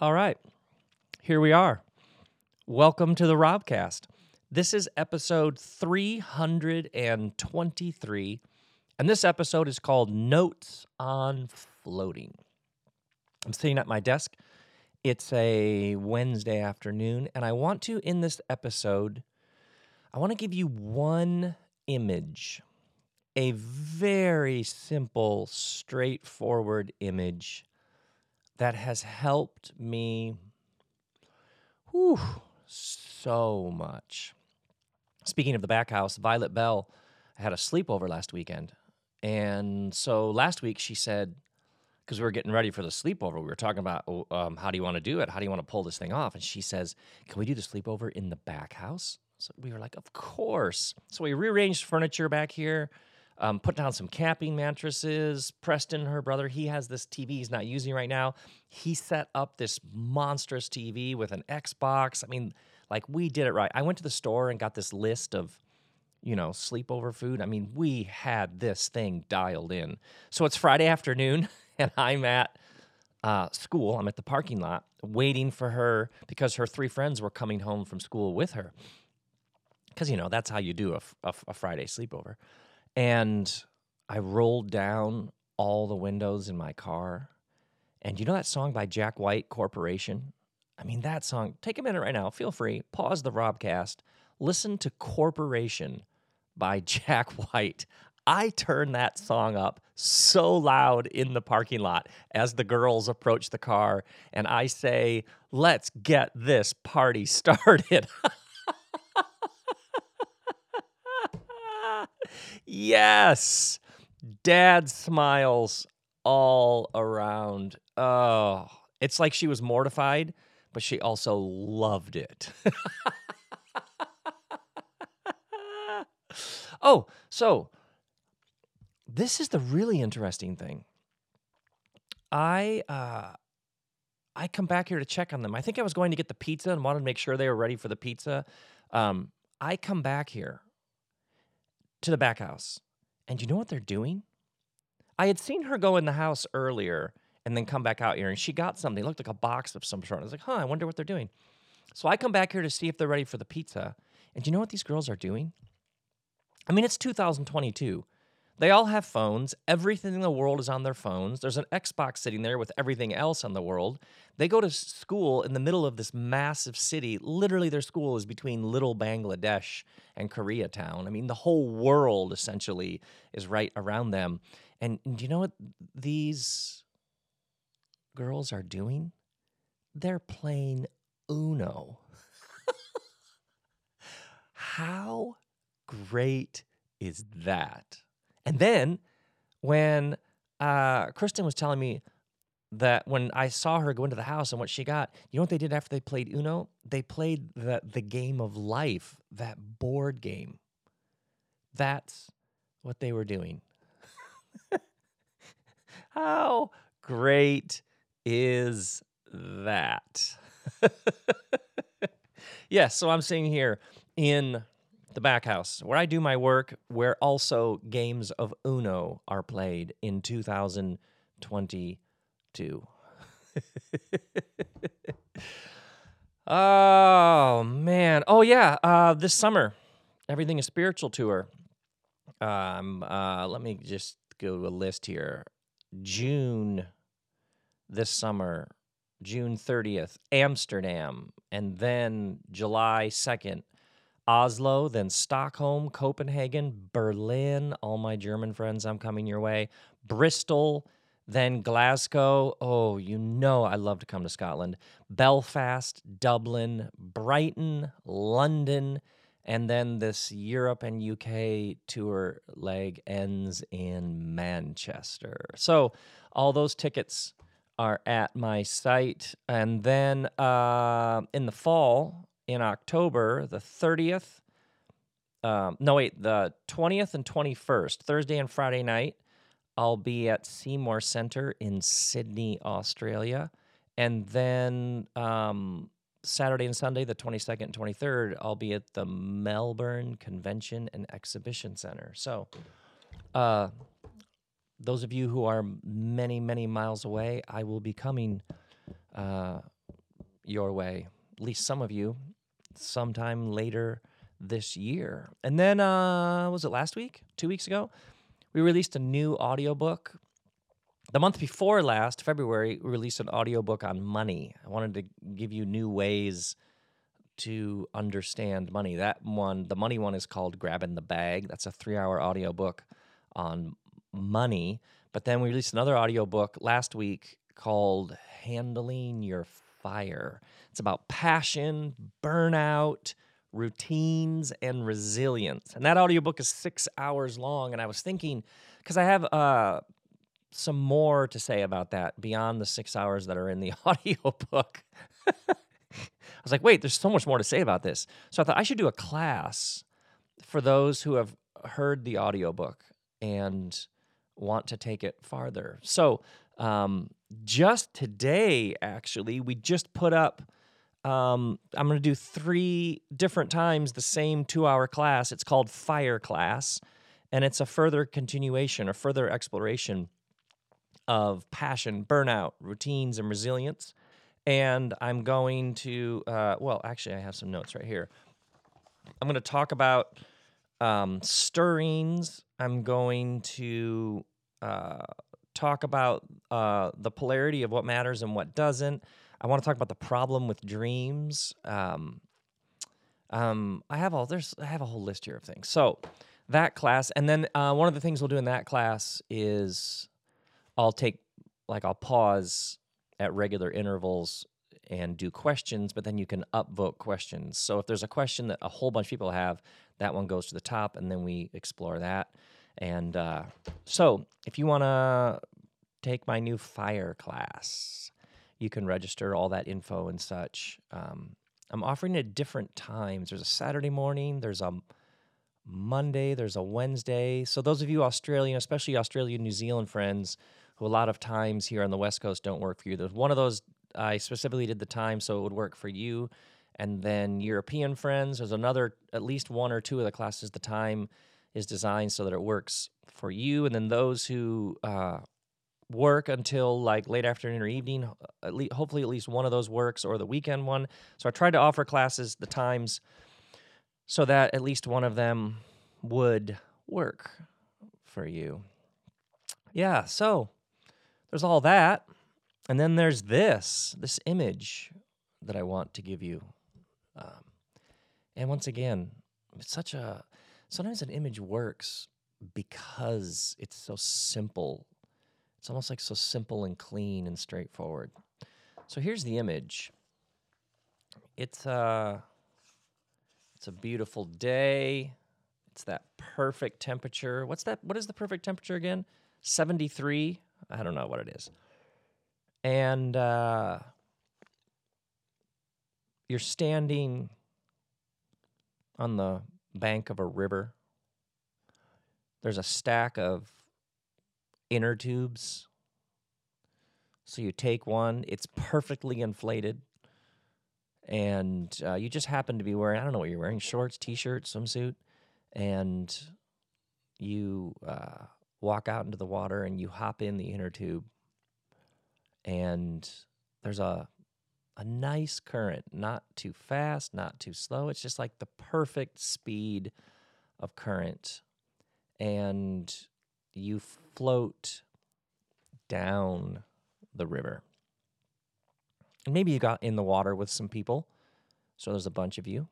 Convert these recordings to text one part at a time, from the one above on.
All right. Here we are. Welcome to the Robcast. This is episode 323, and this episode is called Notes on Floating. I'm sitting at my desk. It's a Wednesday afternoon, and I want to, in this episode, I want to give you one image, a very simple, straightforward image that has helped me whew, so much. Speaking of the back house, Violet Bell had a sleepover last weekend. And so last week she said, because we were getting ready for the sleepover, we were talking about oh, um, how do you want to do it? How do you want to pull this thing off? And she says, Can we do the sleepover in the back house? So we were like, Of course. So we rearranged furniture back here um, put down some camping mattresses. Preston, her brother, he has this TV he's not using right now. He set up this monstrous TV with an Xbox. I mean, like we did it right. I went to the store and got this list of, you know, sleepover food. I mean, we had this thing dialed in. So it's Friday afternoon, and I'm at uh, school. I'm at the parking lot waiting for her because her three friends were coming home from school with her. Because, you know, that's how you do a, a, a Friday sleepover. And I rolled down all the windows in my car. And you know that song by Jack White, Corporation? I mean, that song, take a minute right now, feel free, pause the Robcast, listen to Corporation by Jack White. I turn that song up so loud in the parking lot as the girls approach the car, and I say, Let's get this party started. Yes. Dad smiles all around. Oh, it's like she was mortified, but she also loved it. oh, so this is the really interesting thing. I uh I come back here to check on them. I think I was going to get the pizza and wanted to make sure they were ready for the pizza. Um, I come back here to the back house. And you know what they're doing? I had seen her go in the house earlier and then come back out here, and she got something. It looked like a box of some sort. I was like, huh, I wonder what they're doing. So I come back here to see if they're ready for the pizza. And you know what these girls are doing? I mean, it's 2022. They all have phones. Everything in the world is on their phones. There's an Xbox sitting there with everything else on the world. They go to school in the middle of this massive city. Literally, their school is between little Bangladesh and Koreatown. I mean, the whole world essentially is right around them. And do you know what these girls are doing? They're playing Uno. How great is that? And then when uh, Kristen was telling me that when I saw her go into the house and what she got, you know what they did after they played Uno? They played the the game of life, that board game. That's what they were doing. How great is that? yes, so I'm seeing here in the back house, where I do my work, where also games of Uno are played in 2022. oh man! Oh yeah! Uh, this summer, everything is spiritual tour. Um, uh, let me just go to a list here. June this summer, June 30th, Amsterdam, and then July 2nd, Oslo, then Stockholm, Copenhagen, Berlin. All my German friends, I'm coming your way. Bristol, then Glasgow. Oh, you know I love to come to Scotland. Belfast, Dublin, Brighton, London, and then this Europe and UK tour leg ends in Manchester. So all those tickets are at my site. And then uh, in the fall, in October, the 30th. Um, no, wait, the 20th and 21st, Thursday and Friday night, I'll be at Seymour Center in Sydney, Australia. And then um, Saturday and Sunday, the 22nd and 23rd, I'll be at the Melbourne Convention and Exhibition Center. So, uh, those of you who are many, many miles away, I will be coming uh, your way, at least some of you, sometime later this year. And then, uh, was it last week? Two weeks ago? We released a new audiobook. The month before last, February, we released an audiobook on money. I wanted to give you new ways to understand money. That one, the money one is called Grabbing the Bag. That's a three hour audiobook on money. But then we released another audiobook last week called Handling Your Fire. It's about passion, burnout, routines, and resilience. And that audiobook is six hours long. And I was thinking, because I have uh, some more to say about that beyond the six hours that are in the audiobook. I was like, wait, there's so much more to say about this. So I thought I should do a class for those who have heard the audiobook and want to take it farther. So, um, just today, actually, we just put up. Um, I'm going to do three different times the same two hour class. It's called Fire Class, and it's a further continuation, or further exploration of passion, burnout, routines, and resilience. And I'm going to, uh, well, actually, I have some notes right here. I'm going to talk about um, stirrings. I'm going to uh, talk about uh, the polarity of what matters and what doesn't. I want to talk about the problem with dreams. Um, um, I have all there's I have a whole list here of things. So that class, and then uh, one of the things we'll do in that class is I'll take like I'll pause at regular intervals and do questions, but then you can upvote questions. So if there's a question that a whole bunch of people have, that one goes to the top, and then we explore that. And uh, so, if you want to take my new fire class, you can register all that info and such. Um, I'm offering it at different times. There's a Saturday morning, there's a Monday, there's a Wednesday. So, those of you Australian, especially Australian, New Zealand friends, who a lot of times here on the West Coast don't work for you, there's one of those I specifically did the time so it would work for you. And then European friends, there's another, at least one or two of the classes, the time is designed so that it works for you. And then those who uh, work until like late afternoon or evening, at least, hopefully at least one of those works or the weekend one. So I tried to offer classes the times so that at least one of them would work for you. Yeah, so there's all that. And then there's this, this image that I want to give you. Um, and once again, it's such a sometimes an image works because it's so simple. It's almost like so simple and clean and straightforward. So here's the image. It's a uh, it's a beautiful day. It's that perfect temperature. What's that? What is the perfect temperature again? 73. I don't know what it is. And uh, you're standing on the bank of a river. There's a stack of inner tubes. So you take one, it's perfectly inflated, and uh, you just happen to be wearing, I don't know what you're wearing, shorts, t shirt, swimsuit, and you uh, walk out into the water and you hop in the inner tube, and there's a a nice current, not too fast, not too slow. It's just like the perfect speed of current. And you float down the river. And maybe you got in the water with some people. So there's a bunch of you.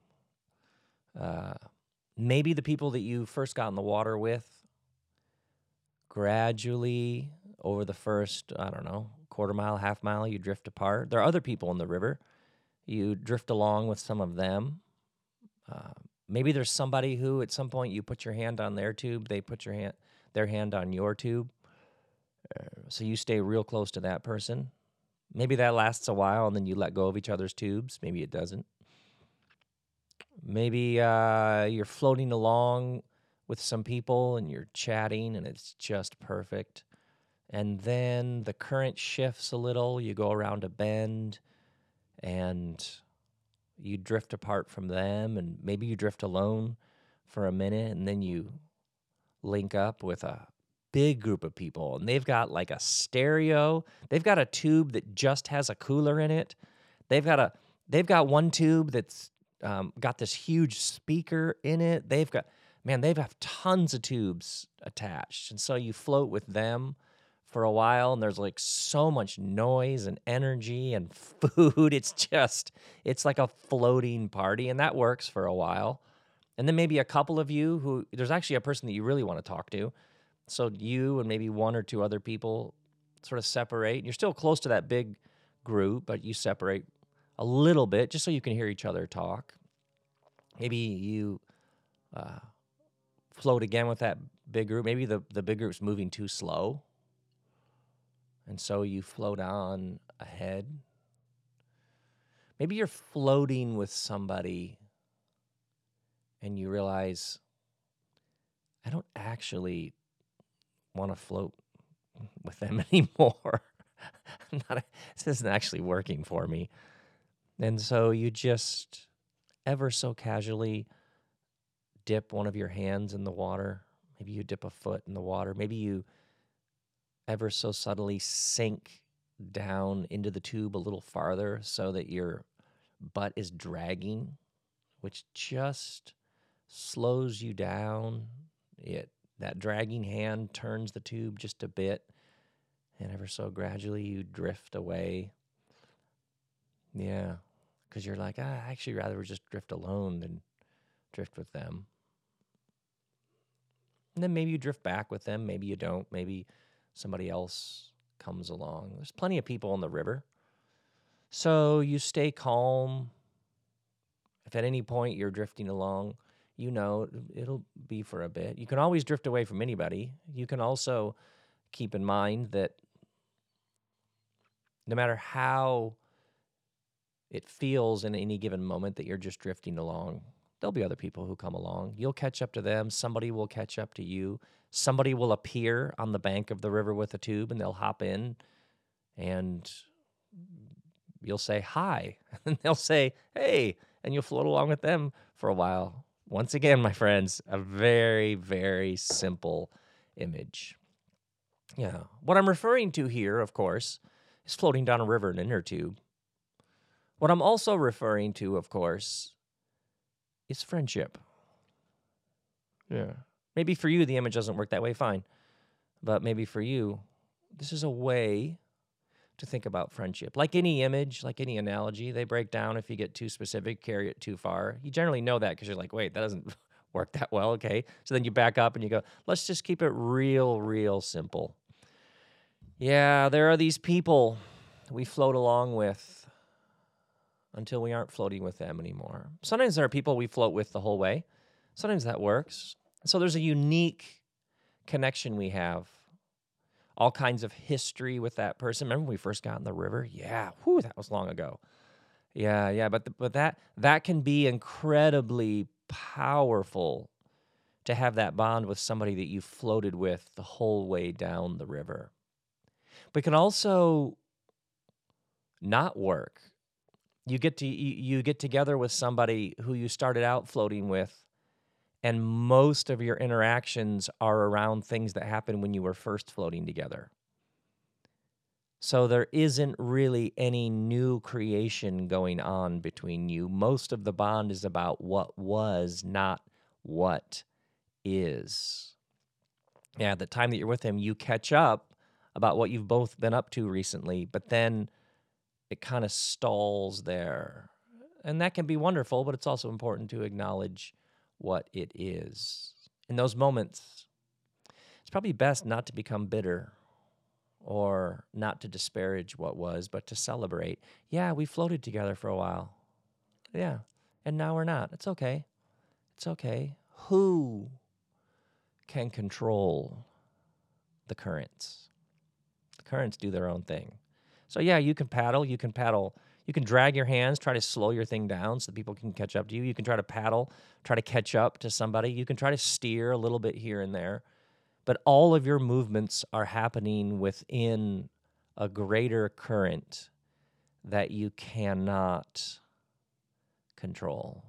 Uh, maybe the people that you first got in the water with gradually over the first, I don't know, quarter mile, half mile, you drift apart. There are other people in the river. You drift along with some of them. Uh, maybe there's somebody who at some point you put your hand on their tube, they put your hand their hand on your tube. Uh, so you stay real close to that person. Maybe that lasts a while and then you let go of each other's tubes. Maybe it doesn't. Maybe uh, you're floating along with some people and you're chatting and it's just perfect and then the current shifts a little. You go around a bend and you drift apart from them, and maybe you drift alone for a minute, and then you link up with a big group of people, and they've got like a stereo. They've got a tube that just has a cooler in it They've got a they've got one tube that's um, got this huge speaker in it. They've got man, they've got tons of tubes attached, and so you float with them for a while, and there's like so much noise and energy and food. It's just it's like a floating party, and that works for a while. And then maybe a couple of you who there's actually a person that you really want to talk to. So you and maybe one or two other people sort of separate. You're still close to that big group, but you separate a little bit just so you can hear each other talk. Maybe you uh, float again with that big group. Maybe the, the big group's moving too slow. And so you float on ahead. Maybe you're floating with somebody and you realize, I don't actually want to float with them anymore. This isn't actually working for me. And so you just ever so casually dip one of your hands in the water. Maybe you dip a foot in the water. Maybe you ever so subtly sink down into the tube a little farther so that your butt is dragging, which just slows you down. It that dragging hand turns the tube just a bit, and ever so gradually you drift away. Yeah, because you're like, ah, I actually rather just drift alone than drift with them. And then maybe you drift back with them, maybe you don't, maybe somebody else comes along. There's plenty of people on the river. So you stay calm. If at any point you're drifting along, you know it'll be for a bit. You can always drift away from anybody. You can also keep in mind that no matter how it feels in any given moment that you're just drifting along, there'll be other people who come along. You'll catch up to them. Somebody will catch up to you. Somebody will appear on the bank of the river with a tube and they'll hop in and you'll say hi. And they'll say, hey, and you'll float along with them for a while. Once again, my friends, a very, very simple image. Yeah. What I'm referring to here, of course, is floating down a river in an inner tube. What I'm also referring to, of course, is friendship. Yeah. Maybe for you, the image doesn't work that way, fine. But maybe for you, this is a way to think about friendship. Like any image, like any analogy, they break down if you get too specific, carry it too far. You generally know that because you're like, wait, that doesn't work that well. Okay. So then you back up and you go, let's just keep it real, real simple. Yeah, there are these people we float along with until we aren't floating with them anymore. Sometimes there are people we float with the whole way. Sometimes that works. So there's a unique connection we have all kinds of history with that person. Remember we first got in the river? Yeah, whew, that was long ago. Yeah, yeah, but the, but that that can be incredibly powerful to have that bond with somebody that you floated with the whole way down the river. But can also not work. You get to you, you get together with somebody who you started out floating with and most of your interactions are around things that happened when you were first floating together. So there isn't really any new creation going on between you. Most of the bond is about what was, not what is. Yeah, the time that you're with him, you catch up about what you've both been up to recently, but then it kind of stalls there. And that can be wonderful, but it's also important to acknowledge what it is. In those moments, it's probably best not to become bitter or not to disparage what was, but to celebrate. Yeah, we floated together for a while. Yeah, and now we're not. It's okay. It's okay. Who can control the currents? The currents do their own thing. So, yeah, you can paddle. You can paddle you can drag your hands, try to slow your thing down so that people can catch up to you. You can try to paddle, try to catch up to somebody. You can try to steer a little bit here and there. But all of your movements are happening within a greater current that you cannot control.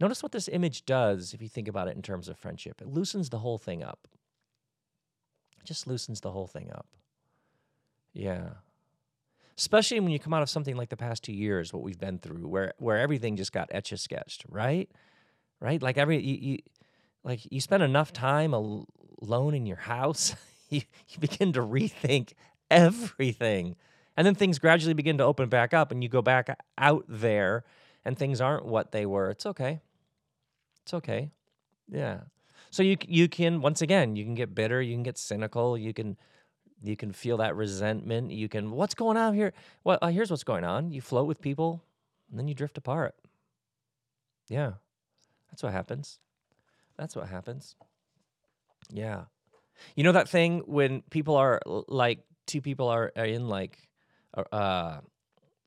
Notice what this image does if you think about it in terms of friendship. It loosens the whole thing up. It just loosens the whole thing up. Yeah. Especially when you come out of something like the past two years, what we've been through, where where everything just got etch a sketched, right? Right? Like every you, you like you spend enough time al- alone in your house, you, you begin to rethink everything. And then things gradually begin to open back up and you go back out there and things aren't what they were. It's okay. It's okay. Yeah. So you you can once again, you can get bitter, you can get cynical, you can you can feel that resentment. You can what's going on here? Well, uh, here's what's going on. You float with people and then you drift apart. Yeah. That's what happens. That's what happens. Yeah. You know that thing when people are like two people are, are in like uh,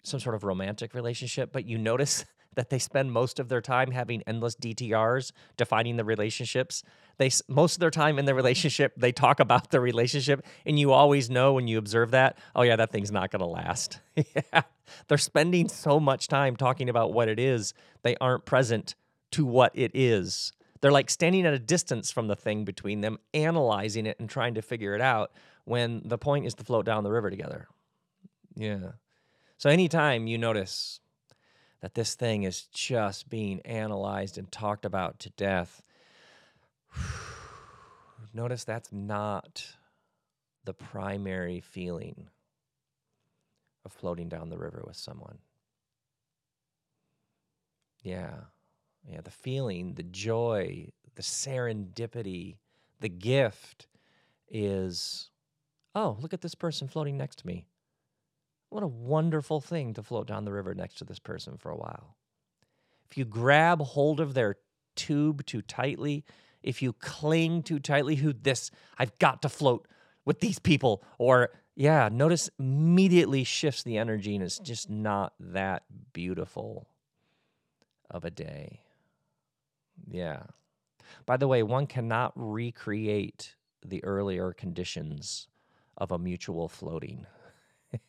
some sort of romantic relationship, but you notice that they spend most of their time having endless DTRs defining the relationships. They most of their time in the relationship, they talk about the relationship, and you always know when you observe that, oh yeah, that thing's not going to last. yeah, they're spending so much time talking about what it is, they aren't present to what it is. They're like standing at a distance from the thing between them, analyzing it and trying to figure it out when the point is to float down the river together. Yeah. So anytime you notice that this thing is just being analyzed and talked about to death, notice that's not the primary feeling of floating down the river with someone. Yeah. Yeah, the feeling, the joy, the serendipity, the gift is oh, look at this person floating next to me. What a wonderful thing to float down the river next to this person for a while. If you grab hold of their tube too tightly, if you cling too tightly, who this, I've got to float with these people, or yeah, notice immediately shifts the energy and it's just not that beautiful of a day. Yeah. By the way, one cannot recreate the earlier conditions of a mutual floating.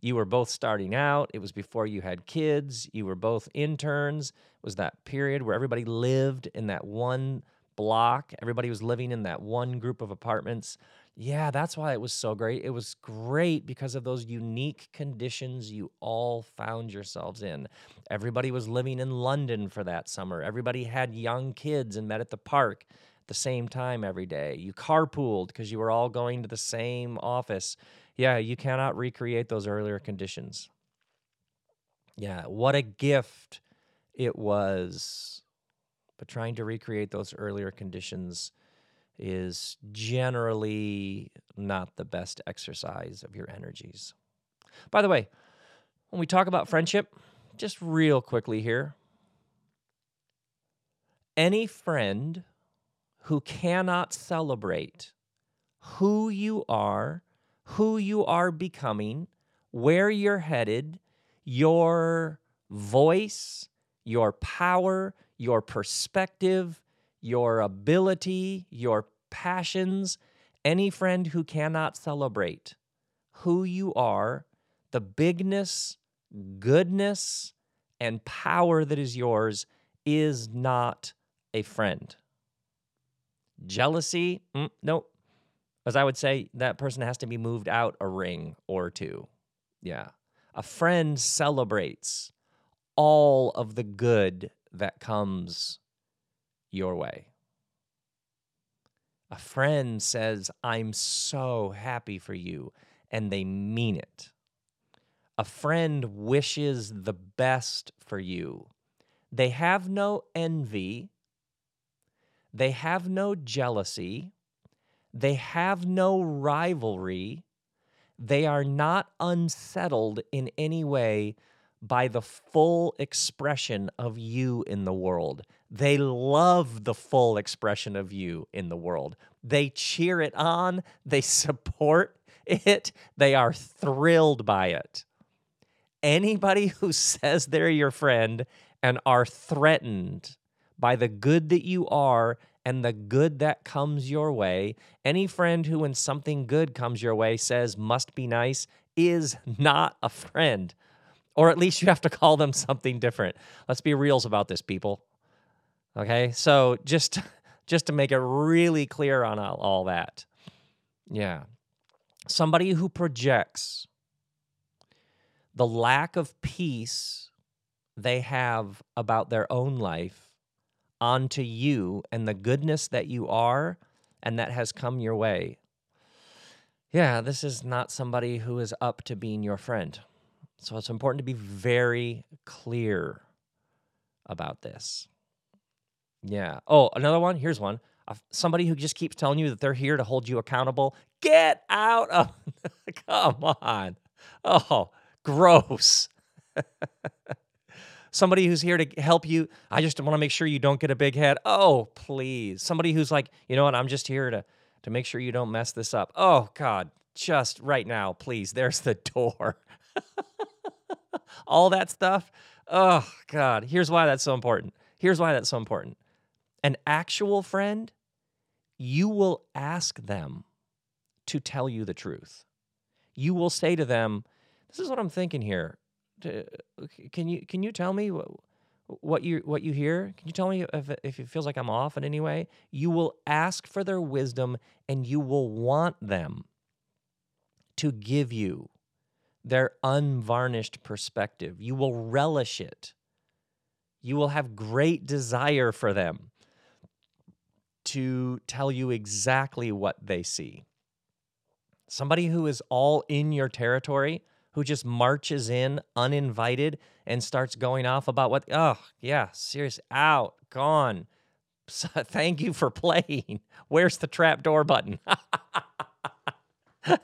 you were both starting out. It was before you had kids. You were both interns. It was that period where everybody lived in that one block. Everybody was living in that one group of apartments. Yeah, that's why it was so great. It was great because of those unique conditions you all found yourselves in. Everybody was living in London for that summer. Everybody had young kids and met at the park the same time every day. You carpooled because you were all going to the same office. Yeah, you cannot recreate those earlier conditions. Yeah, what a gift it was. But trying to recreate those earlier conditions is generally not the best exercise of your energies. By the way, when we talk about friendship, just real quickly here, any friend who cannot celebrate who you are, who you are becoming, where you're headed, your voice, your power, your perspective, your ability, your passions, any friend who cannot celebrate who you are, the bigness, goodness, and power that is yours is not a friend. Jealousy, mm, nope. As I would say, that person has to be moved out a ring or two. Yeah. A friend celebrates all of the good that comes your way. A friend says, I'm so happy for you, and they mean it. A friend wishes the best for you. They have no envy, they have no jealousy, they have no rivalry, they are not unsettled in any way by the full expression of you in the world. They love the full expression of you in the world. They cheer it on, they support it, they are thrilled by it. Anybody who says they're your friend and are threatened by the good that you are and the good that comes your way, any friend who, when something good comes your way, says must be nice, is not a friend or at least you have to call them something different. Let's be reals about this, people. Okay, so just just to make it really clear on all, all that, yeah. somebody who projects the lack of peace they have about their own life onto you and the goodness that you are and that has come your way. Yeah, this is not somebody who is up to being your friend. So it's important to be very clear about this. Yeah. Oh, another one. Here's one. Somebody who just keeps telling you that they're here to hold you accountable. Get out of. Come on. Oh, gross. Somebody who's here to help you. I just want to make sure you don't get a big head. Oh, please. Somebody who's like, you know what? I'm just here to to make sure you don't mess this up. Oh God, just right now, please. There's the door. All that stuff. Oh God. Here's why that's so important. Here's why that's so important. An actual friend, you will ask them to tell you the truth. You will say to them, "This is what I'm thinking here to, uh, can you can you tell me what, what you what you hear? Can you tell me if if it feels like I'm off in any way? You will ask for their wisdom and you will want them to give you their unvarnished perspective. You will relish it. You will have great desire for them to tell you exactly what they see. Somebody who is all in your territory who just marches in uninvited and starts going off about what, oh, yeah, serious, out, gone. So, thank you for playing. Where's the trap door button?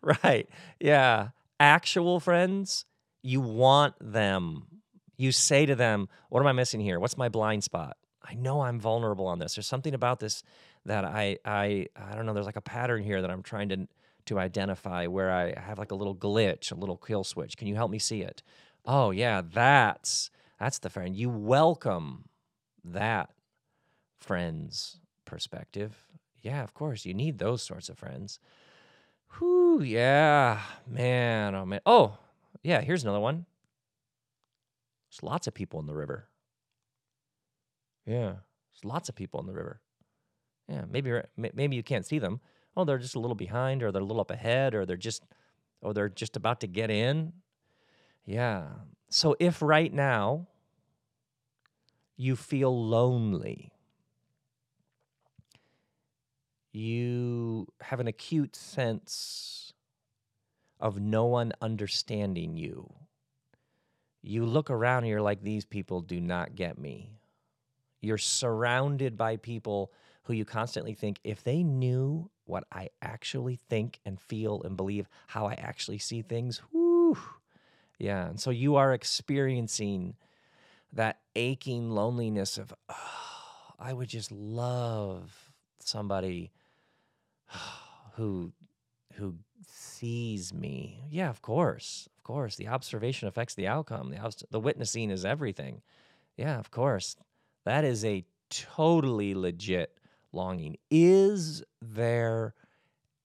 right. Yeah. Actual friends, you want them. You say to them, What am I missing here? What's my blind spot? I know I'm vulnerable on this. There's something about this that I I I don't know. There's like a pattern here that I'm trying to to identify where I have like a little glitch, a little kill switch. Can you help me see it? Oh yeah, that's that's the friend. You welcome that friend's perspective. Yeah, of course. You need those sorts of friends. Whew, yeah. Man, oh man. Oh, yeah, here's another one. There's lots of people in the river. Yeah. There's lots of people in the river. Yeah, maybe maybe you can't see them, oh, they're just a little behind or they're a little up ahead or they're just or they're just about to get in. Yeah. So if right now you feel lonely, you have an acute sense of no one understanding you. You look around and you're like, these people do not get me. You're surrounded by people who you constantly think, if they knew what I actually think and feel and believe, how I actually see things. Whew. Yeah. And so you are experiencing that aching loneliness of, oh, I would just love somebody who who sees me. Yeah, of course. Of course. The observation affects the outcome. The, the witnessing is everything. Yeah, of course. That is a totally legit longing. Is there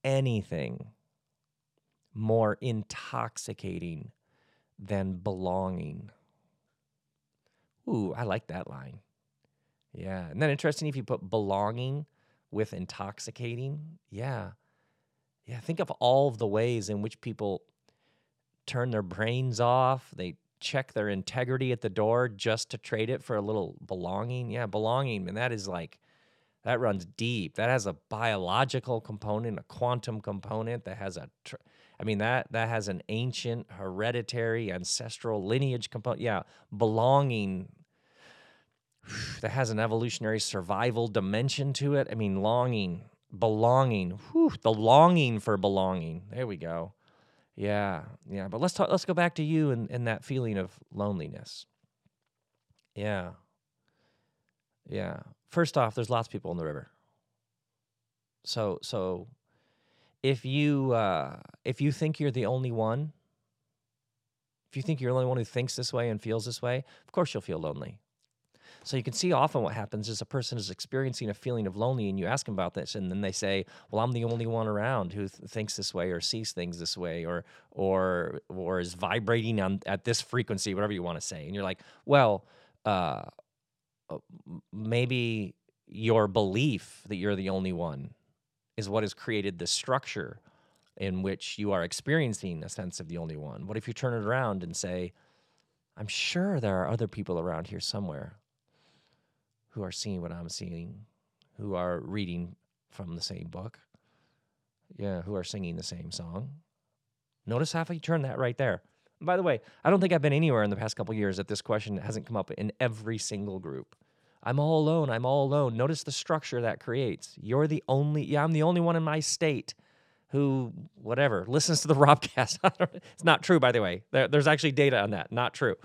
anything more intoxicating than belonging? Ooh, I like that line. Yeah. And then interesting if you put belonging with intoxicating? Yeah. Yeah. Think of all of the ways in which people turn their brains off. They check their integrity at the door just to trade it for a little belonging. Yeah, belonging. And that is like that runs deep. That has a biological component, a quantum component that has a tr- I mean that that has an ancient hereditary ancestral lineage component. Yeah, belonging that has an evolutionary survival dimension to it. I mean longing, belonging, whew, the longing for belonging. There we go. Yeah, yeah. But let's talk let's go back to you and, and that feeling of loneliness. Yeah. Yeah first off, there's lots of people in the river. So so if you uh, if you think you're the only one, if you think you're the only one who thinks this way and feels this way, of course you'll feel lonely. So you can see often what happens is a person is experiencing a feeling of lonely, and you ask them about this, and then they say, "Well, I'm the only one around who th- thinks this way, or sees things this way, or or or is vibrating on at this frequency, whatever you want to say." And you're like, "Well, uh, Uh, maybe your belief that you're the only one is what has created this structure in which you are experiencing a sense of the only one? What if you turn it around and say, I'm sure there are other people around here somewhere who are seeing what I'm seeing, who are reading from the same book, yeah, who are singing the same song. Notice how you turn that right there. And by the way, I don't think I've been anywhere in the past couple years that this question hasn't come up in every single group. I'm all alone. I'm all alone. Notice the structure that creates. You're the only, yeah, I'm the only one in my state who, whatever, listens to the Robcast. it's not true, by the way. There, there's actually data on that. Not true.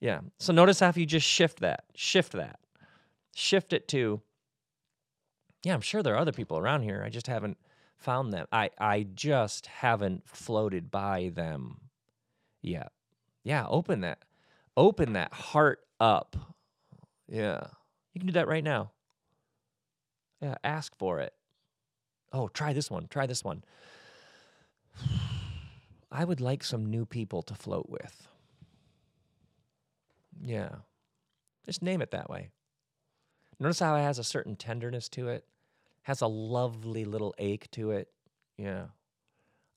Yeah. So notice how if you just shift that, shift that, shift it to, yeah, I'm sure there are other people around here. I just haven't found them. I, I just haven't floated by them yet. Yeah. Open that, open that heart up. Yeah. You can do that right now. Yeah. Ask for it. Oh, try this one. Try this one. I would like some new people to float with. Yeah. Just name it that way. Notice how it has a certain tenderness to it, has a lovely little ache to it. Yeah.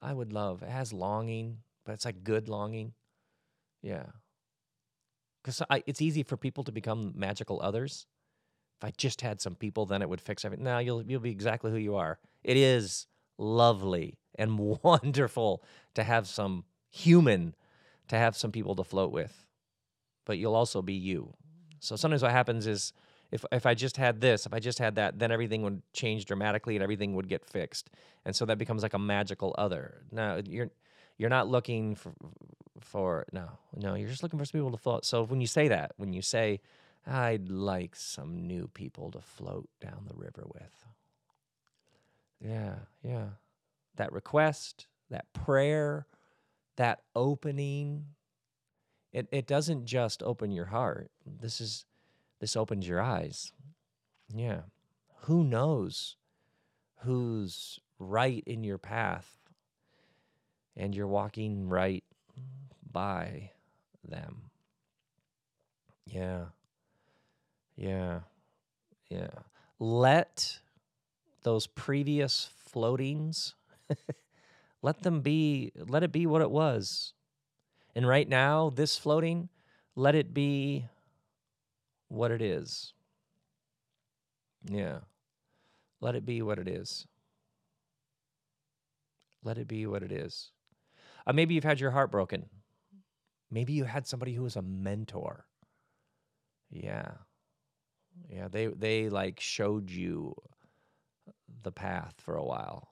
I would love. It has longing, but it's like good longing. Yeah. Because it's easy for people to become magical others. If I just had some people, then it would fix everything. Now you'll you'll be exactly who you are. It is lovely and wonderful to have some human, to have some people to float with, but you'll also be you. So sometimes what happens is if if I just had this, if I just had that, then everything would change dramatically and everything would get fixed. And so that becomes like a magical other. Now you're you're not looking for for no no you're just looking for some people to float. So when you say that, when you say I'd like some new people to float down the river with. Yeah, yeah. That request, that prayer, that opening, it, it doesn't just open your heart. This is this opens your eyes. Yeah. Who knows who's right in your path and you're walking right by them. Yeah. Yeah. Yeah. Let those previous floatings let them be let it be what it was. And right now, this floating, let it be what it is. Yeah. Let it be what it is. Let it be what it is. Uh, maybe you've had your heart broken. Maybe you had somebody who was a mentor. Yeah. Yeah, they they like showed you the path for a while.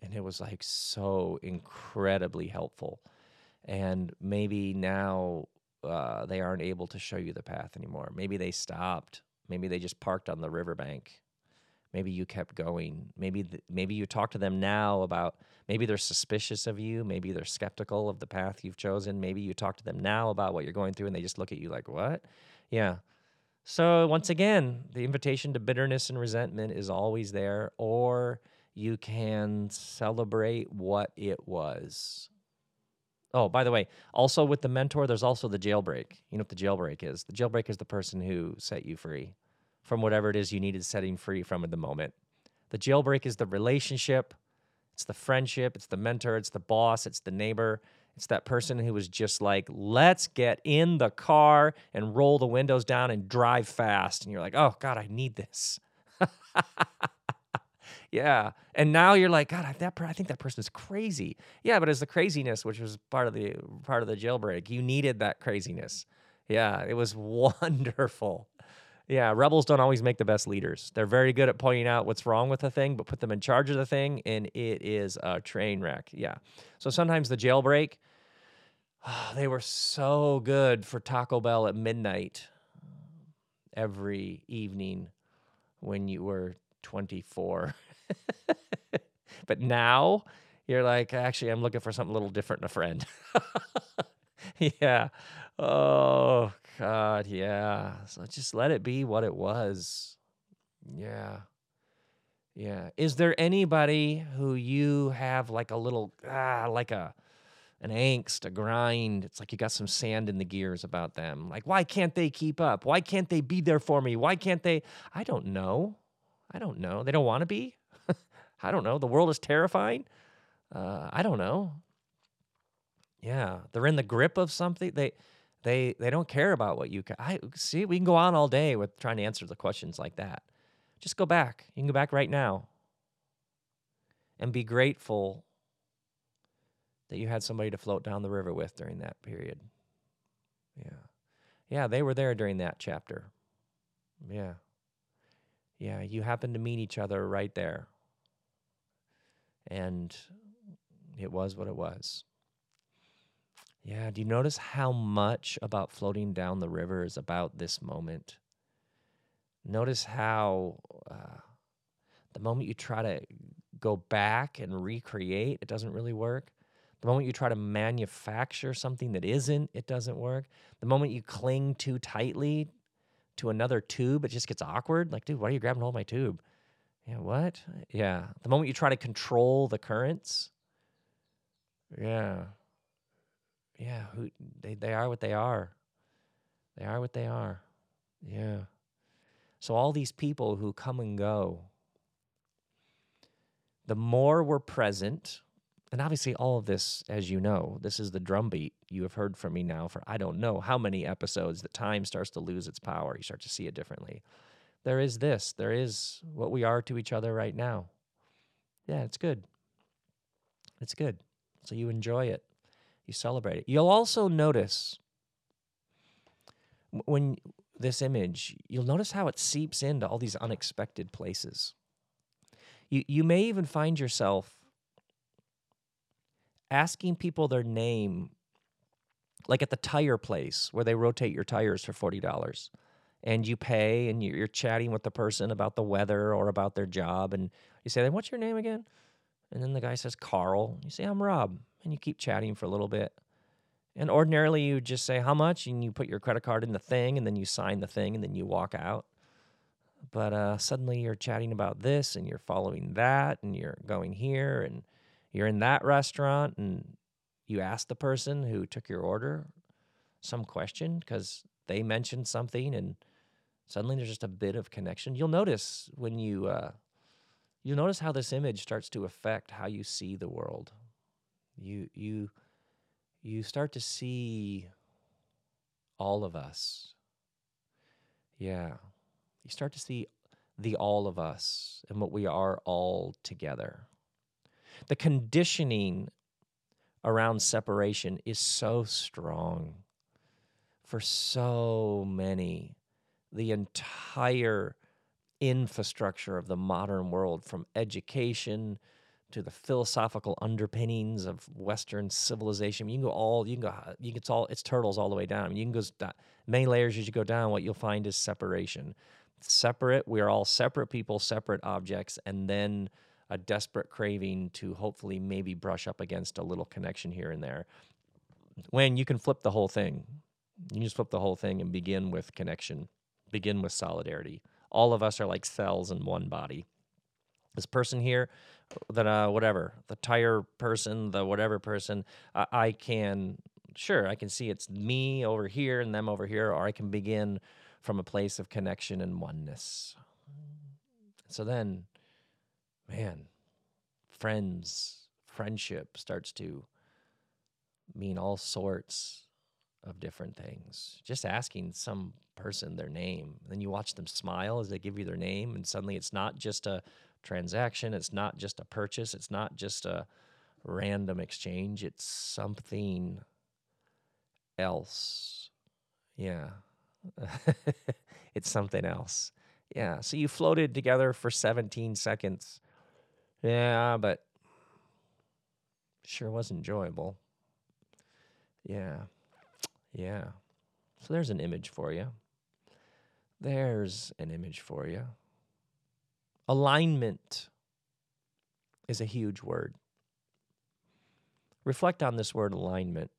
And it was like so incredibly helpful. And maybe now uh, they aren't able to show you the path anymore. Maybe they stopped. Maybe they just parked on the riverbank. Maybe you kept going. Maybe th- maybe you talk to them now about maybe they're suspicious of you. Maybe they're skeptical of the path you've chosen. Maybe you talk to them now about what you're going through, and they just look at you like, "What?" Yeah. So, once again, the invitation to bitterness and resentment is always there, or you can celebrate what it was. Oh, by the way, also with the mentor, there's also the jailbreak. You know what the jailbreak is? The jailbreak is the person who set you free from whatever it is you needed setting free from in the moment. The jailbreak is the relationship, it's the friendship, it's the mentor, it's the boss, it's the neighbor, it's that person who was just like, let's get in the car and roll the windows down and drive fast. And you're like, oh, God, I need this. yeah. And now you're like, God, I, that, I think that person is crazy. Yeah, but it's the craziness, which was part of the part of the jailbreak. You needed that craziness. Yeah, it was wonderful. Yeah, rebels don't always make the best leaders. They're very good at pointing out what's wrong with the thing, but put them in charge of the thing, and it is a train wreck. Yeah. So sometimes the jailbreak Oh, they were so good for Taco Bell at midnight every evening when you were 24. but now you're like, actually, I'm looking for something a little different in a friend. yeah. Oh, God. Yeah. So just let it be what it was. Yeah. Yeah. Is there anybody who you have like a little, ah, like a, an angst, a grind. It's like you got some sand in the gears about them. Like, why can't they keep up? Why can't they be there for me? Why can't they? I don't know. I don't know. They don't want to be. I don't know. The world is terrifying. uh, I don't know. Yeah, they're in the grip of something. They they they don't care about what you ca- I see. We can go on all day with trying to answer the questions like that. Just go back. You can go back right now and be grateful that you had somebody to float down the river with during that period. Yeah. Yeah, they were there during that chapter. Yeah. Yeah, you happened to meet each other right there. And it was what it was. Yeah, do you notice how much about floating down the river is about this moment? Notice how uh, the moment you try to go back and recreate, it doesn't really work. The moment you try to manufacture something that isn't, it doesn't work. The moment you cling too tightly to another tube, it just gets awkward. Like, dude, why are you grabbing hold of my tube? Yeah, what? Yeah. The moment you try to control the currents, yeah. Yeah, who they, they are what they are. They are what they are. Yeah. So all these people who come and go, the more we're present, and obviously all of this, as you know, this is the drumbeat you have heard from me now for I don't know how many episodes that time starts to lose its power. You start to see it differently. There is this, there is what we are to each other right now. Yeah, it's good. It's good. So you enjoy it, you celebrate it. You'll also notice when this image, you'll notice how it seeps into all these unexpected places. You, you may even find yourself asking people their name, like at the tire place where they rotate your tires for $40 and you pay and you're chatting with the person about the weather or about their job and you say what's your name again and then the guy says carl you say i'm rob and you keep chatting for a little bit. And ordinarily you just say how much and you put your credit card in the thing and then you sign the thing and then you walk out. But uh, suddenly you're chatting about this and you're following that and you're going here and you're in that restaurant and you ask the person who took your order some question because they mentioned something and suddenly there's just a bit of connection. You'll notice when you uh, you'll notice how this image starts to affect how you see the world you you you start to see all of us. Yeah. You start to see the all of us and what we are all together. The conditioning around separation is so strong for so many. The entire infrastructure of the modern world, from education to the philosophical underpinnings of Western civilization. You can go all, you can go, you can, it's all, it's turtles all the way down. You can go many layers as you go down. What you'll find is separation. Separate, we are all separate people, separate objects, and then a desperate craving to hopefully maybe brush up against a little connection here and there. When you can flip the whole thing, you just flip the whole thing and begin with connection, begin with solidarity. All of us are like cells in one body. This person here, that uh, whatever, the tire person, the whatever person, uh, I can sure I can see it's me over here and them over here, or I can begin from a place of connection and oneness. So then man, friends, friendship starts to mean all sorts of different things. Just asking some person their name, then you watch them smile as they give you their name, and suddenly it's not just a transaction, it's not just a purchase, it's not just a random exchange, it's something else. Yeah. it's something else. Yeah. So you floated together for 17 seconds yeah, but sure was enjoyable. Yeah. Yeah. So there's an image for you. There's an image for you. Alignment is a huge word. Reflect on this word alignment.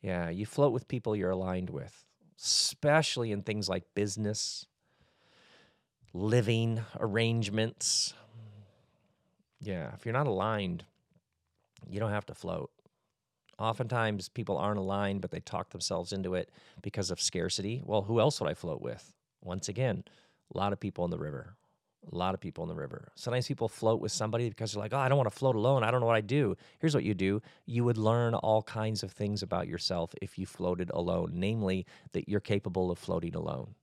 Yeah, you float with people you're aligned with, especially in things like business, living arrangements, yeah, if you're not aligned, you don't have to float. Oftentimes, people aren't aligned, but they talk themselves into it because of scarcity. Well, who else would I float with? Once again, a lot of people in the river. A lot of people in the river. Sometimes people float with somebody because they're like, oh, I don't want to float alone. I don't know what I do. Here's what you do you would learn all kinds of things about yourself if you floated alone, namely, that you're capable of floating alone.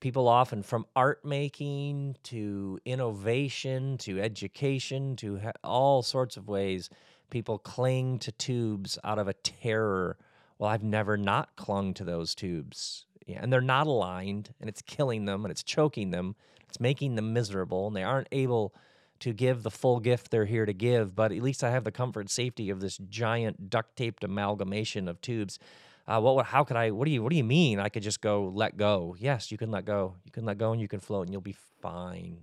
People often, from art making to innovation to education to all sorts of ways, people cling to tubes out of a terror. Well, I've never not clung to those tubes. Yeah, and they're not aligned, and it's killing them, and it's choking them, it's making them miserable, and they aren't able to give the full gift they're here to give. But at least I have the comfort and safety of this giant duct taped amalgamation of tubes. Uh, what? How could I? What do you? What do you mean? I could just go let go? Yes, you can let go. You can let go, and you can float, and you'll be fine.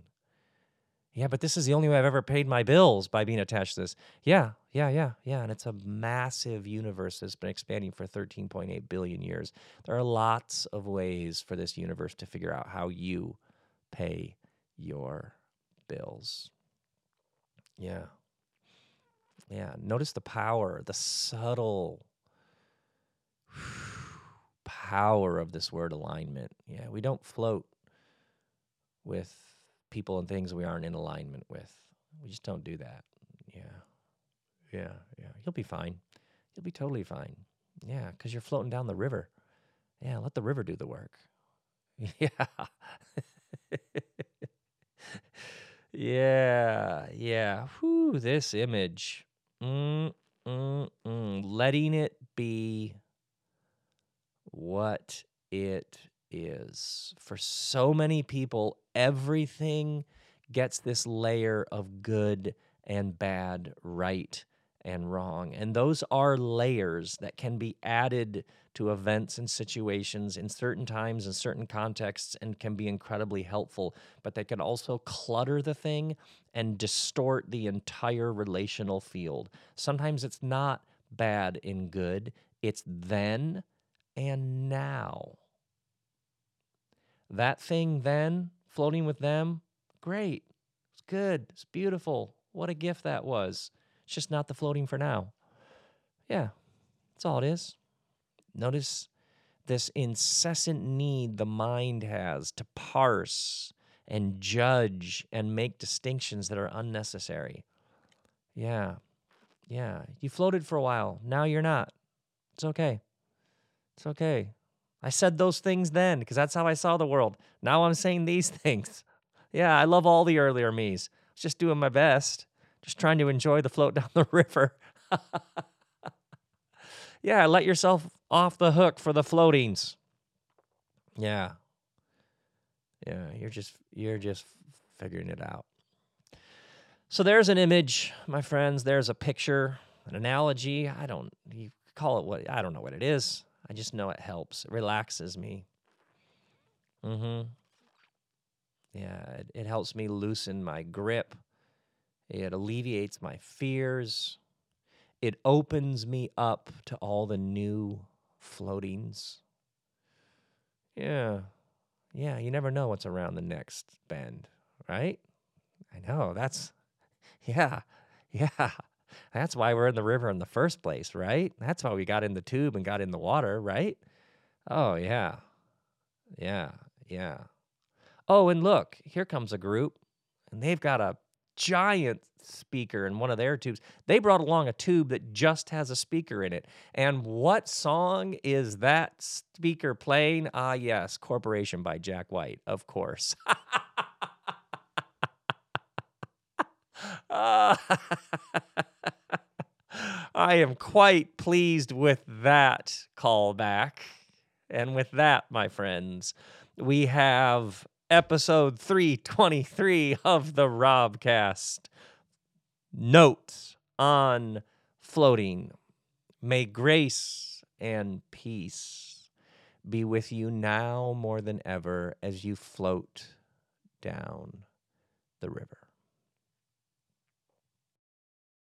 Yeah, but this is the only way I've ever paid my bills by being attached to this. Yeah, yeah, yeah, yeah. And it's a massive universe that's been expanding for 13.8 billion years. There are lots of ways for this universe to figure out how you pay your bills. Yeah. Yeah. Notice the power, the subtle power of this word alignment. Yeah. We don't float with people and things we aren't in alignment with. We just don't do that. Yeah. Yeah. Yeah. You'll be fine. You'll be totally fine. Yeah. Because you're floating down the river. Yeah. Let the river do the work. Yeah. yeah. Yeah. Whew, this image. Mm, mm, mm. Letting it be what it is. For so many people, everything gets this layer of good and bad, right and wrong. And those are layers that can be added to events and situations in certain times and certain contexts and can be incredibly helpful, but they can also clutter the thing and distort the entire relational field. Sometimes it's not bad and good, it's then and now. That thing then, floating with them, great. It's good. It's beautiful. What a gift that was. It's just not the floating for now. Yeah, that's all it is. Notice this incessant need the mind has to parse and judge and make distinctions that are unnecessary. Yeah, yeah. You floated for a while. Now you're not. It's okay. It's okay. I said those things then because that's how I saw the world. Now I'm saying these things. Yeah, I love all the earlier me's. Just doing my best, just trying to enjoy the float down the river. yeah, let yourself off the hook for the floatings. Yeah. Yeah, you're just you're just figuring it out. So there's an image, my friends, there's a picture, an analogy. I don't you call it what I don't know what it is. I just know it helps. It relaxes me. Mm-hmm. Yeah, it, it helps me loosen my grip. It alleviates my fears. It opens me up to all the new floatings. Yeah. Yeah, you never know what's around the next bend, right? I know. That's, yeah, yeah. That's why we're in the river in the first place, right? That's why we got in the tube and got in the water, right? Oh, yeah. Yeah, yeah. Oh, and look, here comes a group, and they've got a giant speaker in one of their tubes. They brought along a tube that just has a speaker in it. And what song is that speaker playing? Ah, yes, Corporation by Jack White, of course. I am quite pleased with that callback. And with that, my friends, we have episode 323 of the Robcast. Notes on floating. May grace and peace be with you now more than ever as you float down the river.